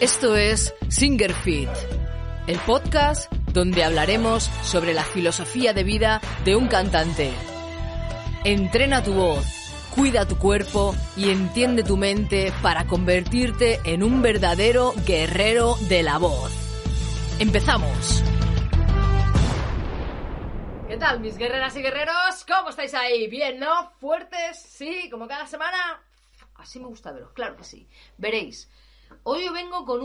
Esto es Singer Fit, el podcast donde hablaremos sobre la filosofía de vida de un cantante. Entrena tu voz, cuida tu cuerpo y entiende tu mente para convertirte en un verdadero guerrero de la voz. ¡Empezamos! ¿Qué tal, mis guerreras y guerreros? ¿Cómo estáis ahí? ¿Bien, no? ¿Fuertes? ¿Sí? ¿Como cada semana? Así me gusta veros, claro que sí. Veréis. Hoy yo vengo con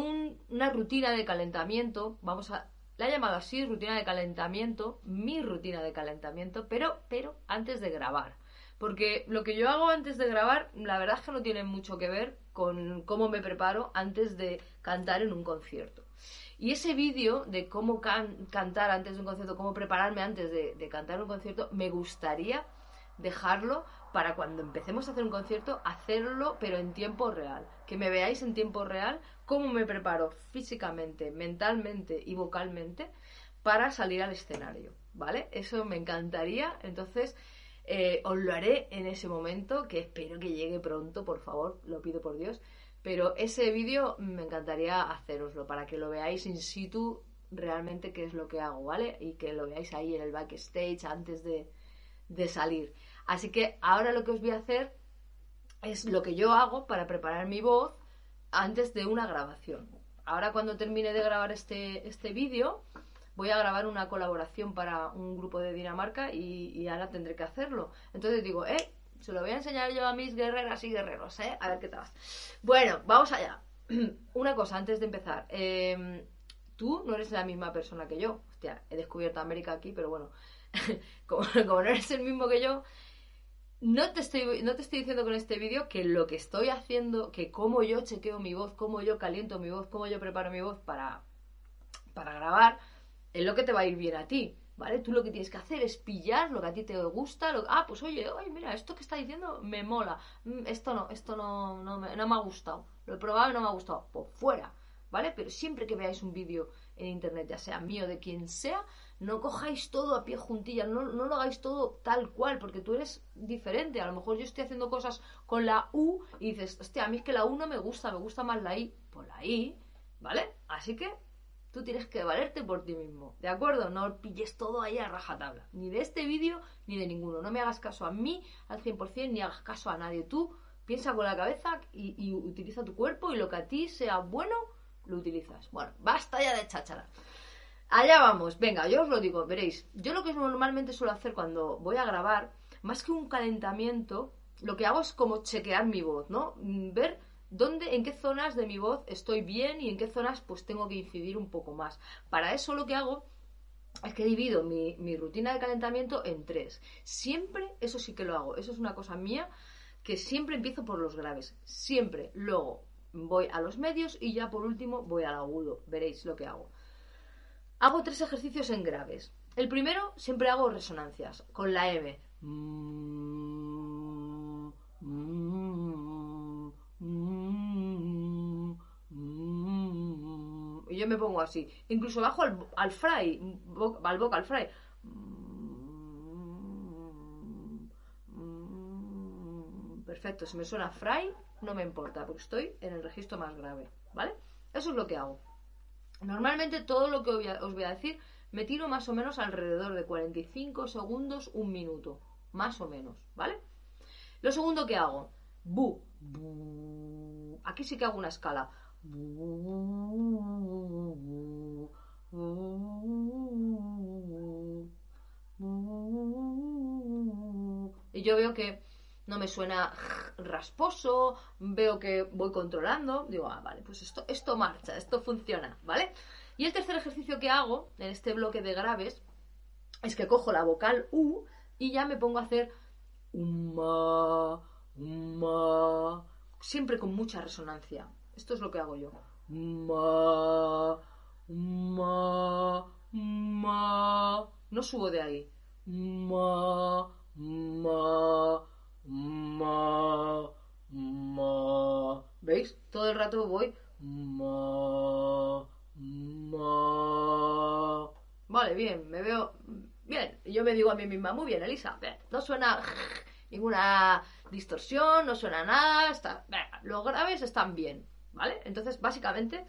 una rutina de calentamiento. Vamos a. La he llamado así, rutina de calentamiento. Mi rutina de calentamiento, pero, pero antes de grabar. Porque lo que yo hago antes de grabar, la verdad es que no tiene mucho que ver con cómo me preparo antes de cantar en un concierto. Y ese vídeo de cómo cantar antes de un concierto, cómo prepararme antes de, cantar un concierto, me gustaría dejarlo para cuando empecemos a hacer un concierto, hacerlo pero en tiempo real. Que me veáis en tiempo real cómo me preparo físicamente, mentalmente y vocalmente para salir al escenario. ¿Vale? Eso me encantaría. Entonces, eh, os lo haré en ese momento, que espero que llegue pronto, por favor, lo pido por Dios. Pero ese vídeo me encantaría haceroslo para que lo veáis in situ realmente qué es lo que hago, ¿vale? Y que lo veáis ahí en el backstage antes de, de salir. Así que ahora lo que os voy a hacer es lo que yo hago para preparar mi voz antes de una grabación. Ahora cuando termine de grabar este, este vídeo, voy a grabar una colaboración para un grupo de Dinamarca y, ahora tendré que hacerlo. Entonces digo, eh, se lo voy a enseñar yo a mis guerreras y guerreros, eh, a ver qué tal. Bueno, vamos allá. una cosa antes de empezar. Em, tú no eres la misma persona que yo. Hostia, he descubierto América aquí, pero bueno, como, no eres el mismo que yo, no te, estoy, no te estoy diciendo con este vídeo que lo que estoy haciendo, que cómo yo chequeo mi voz, cómo yo caliento mi voz, cómo yo preparo mi voz para, para grabar, es lo que te va a ir bien a ti, ¿vale? Tú lo que tienes que hacer es pillar lo que a ti te gusta, lo, ah, pues oye, oye, mira, esto que está diciendo me mola, mm, esto no, esto no, no, me, no me ha gustado, lo he probado y no me ha gustado, pues fuera, ¿vale? Pero siempre que veáis un vídeo en internet, ya sea mío, de quien sea, no cojáis todo a pie juntilla, no, no, lo hagáis todo tal cual, porque tú eres diferente. A lo mejor yo estoy haciendo cosas con la U y dices, hostia, a mí es que la U no me gusta, me gusta más la I. Pues la I, ¿vale? Así que tú tienes que valerte por ti mismo, ¿de acuerdo? No pilles todo ahí a rajatabla, ni de este vídeo ni de ninguno. No me hagas caso a mí al 100% ni hagas caso a nadie. Tú piensa con la cabeza y, y utiliza tu cuerpo y lo que a ti sea bueno, lo utilizas. Bueno, basta ya de cháchara. Allá vamos, venga, yo os lo digo, veréis. Yo lo que normalmente suelo hacer cuando voy a grabar, más que un calentamiento, lo que hago es como chequear mi voz, ¿no? Mm, ver dónde, en qué zonas de mi voz estoy bien y en qué zonas pues tengo que incidir un poco más. Para eso lo que hago es que divido mi, mi rutina de calentamiento en tres. Siempre, eso sí que lo hago, eso es una cosa mía, que siempre empiezo por los graves, siempre. Luego voy a los medios y ya por último voy al agudo. Veréis lo que hago. Hago tres ejercicios en graves. El primero siempre hago resonancias con la M. Yo me pongo así. Incluso bajo al, al fry, al vocal fry. Perfecto, si me suena fry, no me importa, porque estoy en el registro más grave. ¿Vale? Eso es lo que hago. Normalmente todo lo que os voy a decir me tiro más o menos alrededor de 45 segundos, un minuto, más o menos, ¿vale? Lo segundo que hago, bu, aquí sí que hago una escala. Y yo veo que no me suena rasposo, veo que voy controlando, digo, ah, vale, pues esto, esto marcha, esto funciona, ¿vale? Y el tercer ejercicio que hago en este bloque de graves es que cojo la vocal U y ya me pongo a hacer un ma, un ma, siempre con mucha resonancia. Esto es lo que hago yo. Ma, ma, ma. No subo de ahí. Ma, ma, ma, ma. ¿Veis? Todo el rato voy ma, ma, Vale, bien, me veo bien. Yo me digo a mí misma, muy bien, Elisa, no suena ninguna distorsión, no suena nada, está, los graves están bien, ¿vale? Entonces, básicamente,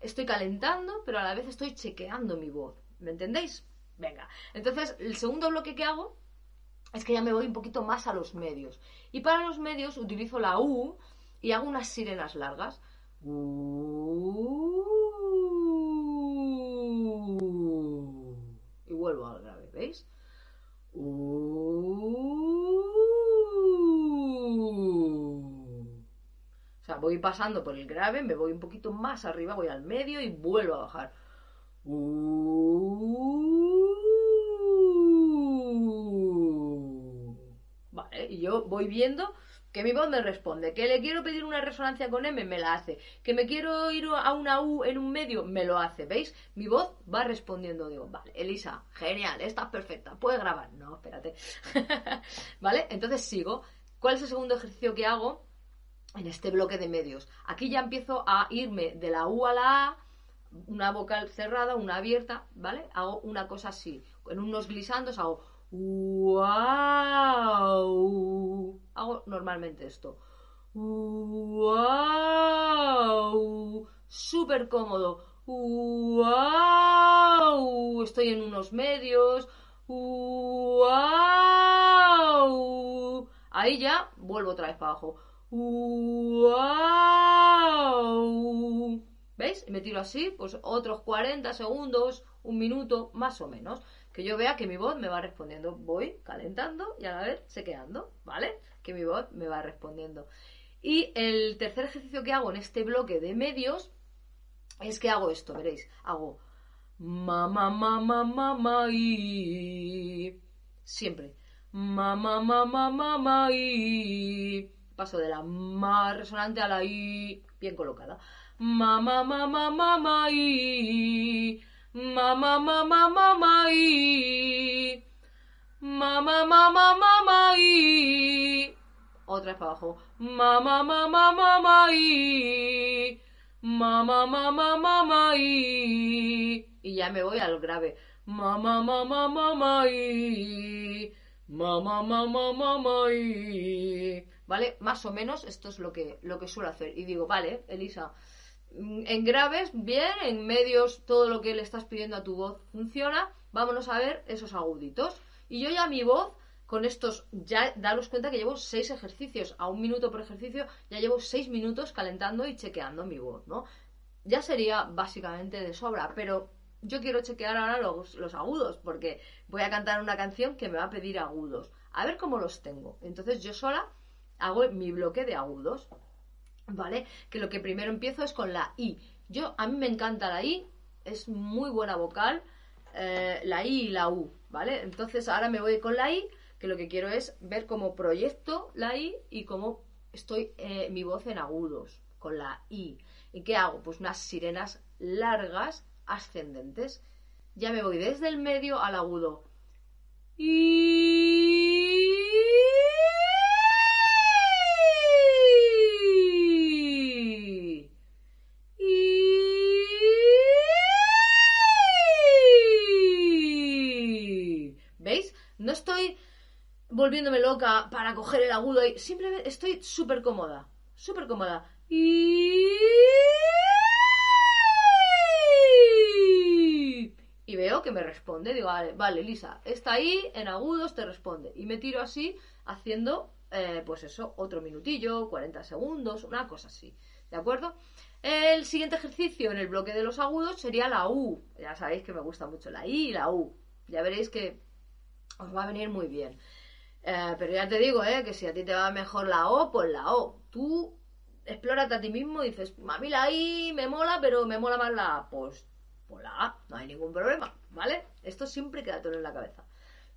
estoy calentando, pero a la vez estoy chequeando mi voz, ¿me entendéis? Venga, entonces el segundo bloque que hago es que ya me voy un poquito más a los medios. Y para los medios utilizo la U y hago unas sirenas largas. Y vuelvo al grave, ¿veis? Sea, voy pasando por el grave, me voy un poquito más arriba, voy al medio y vuelvo a bajar. Vale, y yo voy viendo que mi voz me responde, que le quiero pedir una resonancia con M, me la hace, que me quiero ir a una U en un medio, me lo hace, ¿veis? Mi voz va respondiendo, digo, vale, Elisa, genial, estás perfecta, puedes grabar. No, espérate. ¿Vale? Entonces sigo. ¿Cuál es el segundo ejercicio que hago? En este bloque de medios. Aquí ya empiezo a irme de la U a la A, una vocal cerrada, una abierta, ¿vale? Hago una cosa así. En unos glisandos hago wow. Hago normalmente esto. Wow. Súper cómodo. Wow. Estoy en unos medios. Wow. Ahí ya vuelvo otra vez para abajo. Wow. ¿Veis? Me tiro así, pues otros 40 segundos, un minuto, más o menos que yo vea que mi voz me va respondiendo. Voy calentando y a la vez sequeando, ¿vale? Que mi voz me va respondiendo. Y el tercer ejercicio que hago en este bloque de medios es que hago esto, veréis. Hago ma ma ma ma ma ma y siempre ma ma ma ma ma ma y paso de la ma resonante a la i bien colocada ma ma ma ma ma ma y Mamá, mamá, mamá, y. Mamá, mamá, mamá, y. Otra vez para abajo. Mamá, mamá, mamá, y. Mamá, mamá, mamá, y. Y ya me voy al grave. Mamá, mamá, mamá, y. Mamá, mamá, mamá, y. ¿Vale? Más o menos esto es lo que, lo que suelo hacer. Y digo, vale, Elisa Mm, en graves, bien, en medios, todo lo que le estás pidiendo a tu voz funciona. Vámonos a ver esos aguditos. Y yo ya mi voz, con estos, ya daros cuenta que llevo seis ejercicios, a un minuto por ejercicio, ya llevo seis minutos calentando y chequeando mi voz, ¿no? Ya sería básicamente de sobra, pero yo quiero chequear ahora los, los agudos, porque voy a cantar una canción que me va a pedir agudos. A ver cómo los tengo. Entonces yo sola hago mi bloque de agudos. ¿vale? Que lo que primero empiezo es con la I. Yo, a mí me encanta la I, es muy buena vocal, eh, la I y la U, ¿vale? Entonces ahora me voy con la I, que lo que quiero es ver cómo proyecto la I y cómo estoy eh, mi voz en agudos con la I. ¿Y qué hago? Pues unas sirenas largas, ascendentes. Ya me voy desde el medio al agudo. Y volviéndome loca para coger el agudo y simplemente estoy súper cómoda, súper cómoda. Y... y veo que me responde, digo, vale, vale, Lisa, está ahí, en agudos te responde. Y me tiro así, haciendo, eh, pues eso, otro minutillo, 40 segundos, una cosa así. ¿De acuerdo? El siguiente ejercicio en el bloque de los agudos sería la U. Ya sabéis que me gusta mucho la I y la U. Ya veréis que os va a venir muy bien. Eh, pero ya te digo, eh, que si a ti te va mejor la O, pues la O. Tú explórate a ti mismo y dices, a mí la I me mola, pero me mola más la A. Pues, pues la A, no hay ningún problema, ¿vale? Esto siempre queda todo en la cabeza.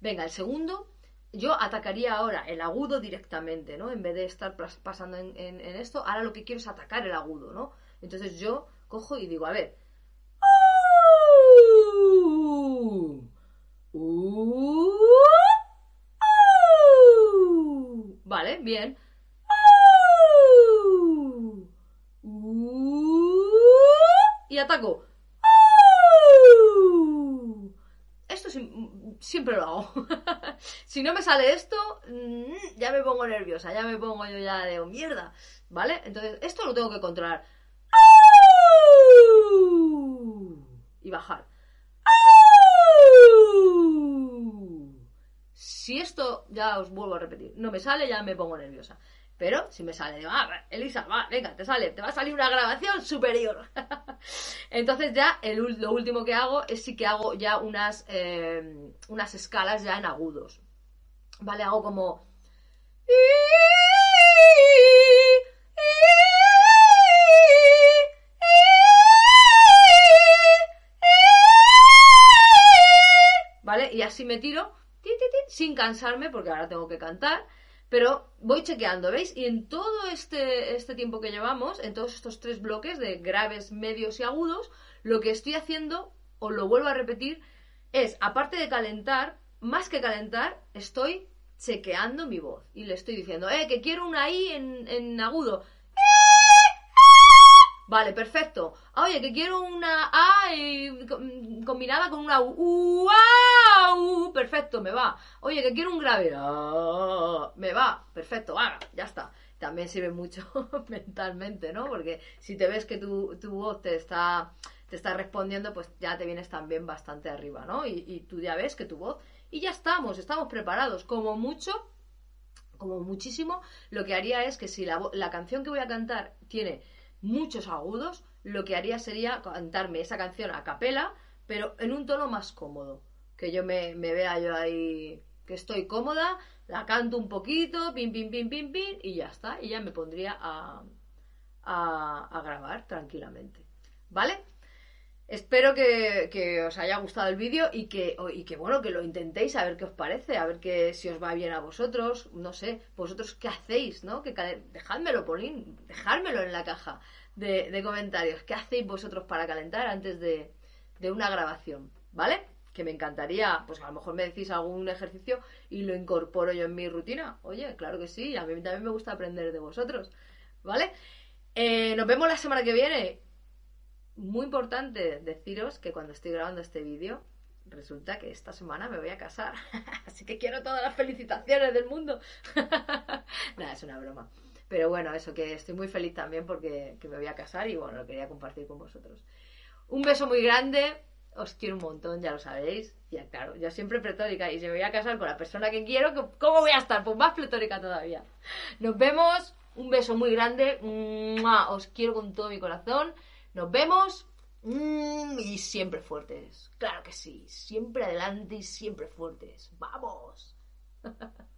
Venga, el segundo, yo atacaría ahora el agudo directamente, ¿no? En vez de estar pasando en, esto, ahora lo que quiero es atacar el agudo, ¿no? Entonces yo cojo y digo, a ver. Vale, bien. Y ataco. siempre lo hago. si no me sale esto, mm, ya me pongo nerviosa, ya me pongo yo ya de mierda, ¿vale? Entonces, esto lo tengo que controlar. Y bajar. Si esto, ya os vuelvo a repetir, no me sale, ya me pongo nerviosa. Pero si me sale, ah, Elisa, va, venga, te sale, te va a salir una grabación superior. Entonces ya lo último que hago es sí que hago ya unas, eh, unas escalas ya en agudos. ¿Vale? Hago como... ¿Vale? Y así me tiro sin cansarme porque ahora tengo que cantar. Pero voy chequeando, ¿veis? Y en todo este, este tiempo que llevamos, en todos estos tres bloques de graves, medios y agudos, lo que estoy haciendo, o lo vuelvo a repetir, es, aparte de calentar, más que calentar, estoy chequeando mi voz. Y le estoy diciendo, eh, que quiero una I en, en agudo. Vale, perfecto. Ah, oye, que quiero una A combinada con una U. Perfecto, me va. Oye, que quiero un grave. Me va. Perfecto, haga, ya está. También sirve mucho mentalmente, ¿no? Porque si te ves que tu, voz te está, te está respondiendo, pues ya te vienes también bastante arriba, ¿no? Y, y tú ya ves que tu voz... Y ya estamos, estamos preparados. Como mucho, como muchísimo, lo que haría es que si la, la canción que voy a cantar tiene muchos agudos, lo que haría sería cantarme esa canción a capela, pero en un tono más cómodo. Que yo me, vea yo ahí que estoy cómoda, la canto un poquito, pim, pim, pim, pim, pim, y ya está. Y ya me pondría a, a, grabar tranquilamente. ¿Vale? Espero que, os haya gustado el vídeo y que, y que, bueno, que lo intentéis a ver qué os parece, a ver que, si os va bien a vosotros, no sé, vosotros qué hacéis, ¿no? Que dejádmelo, Polín, dejármelo en la caja de, comentarios. ¿Qué hacéis vosotros para calentar antes de, de una grabación? ¿Vale? Que me encantaría, pues a lo mejor me decís algún ejercicio y lo incorporo yo en mi rutina. Oye, claro que sí, a mí también me gusta aprender de vosotros. ¿Vale? Eh, nos vemos la semana que viene muy importante deciros que cuando estoy grabando este vídeo, resulta que esta semana me voy a casar. Así que quiero todas las felicitaciones del mundo. Nada, es una broma. Pero bueno, eso que estoy muy feliz también porque me voy a casar y bueno, lo quería compartir con vosotros. Un beso muy grande. Os quiero un montón, ya lo sabéis. Ya claro, yo siempre pletórica y si me voy a casar con la persona que quiero, ¿cómo voy a estar? Pues más pletórica todavía. Nos vemos. Un beso muy grande. Os quiero con todo mi corazón. Nos vemos mm, y siempre fuertes. Claro que sí, siempre adelante y siempre fuertes. ¡Vamos!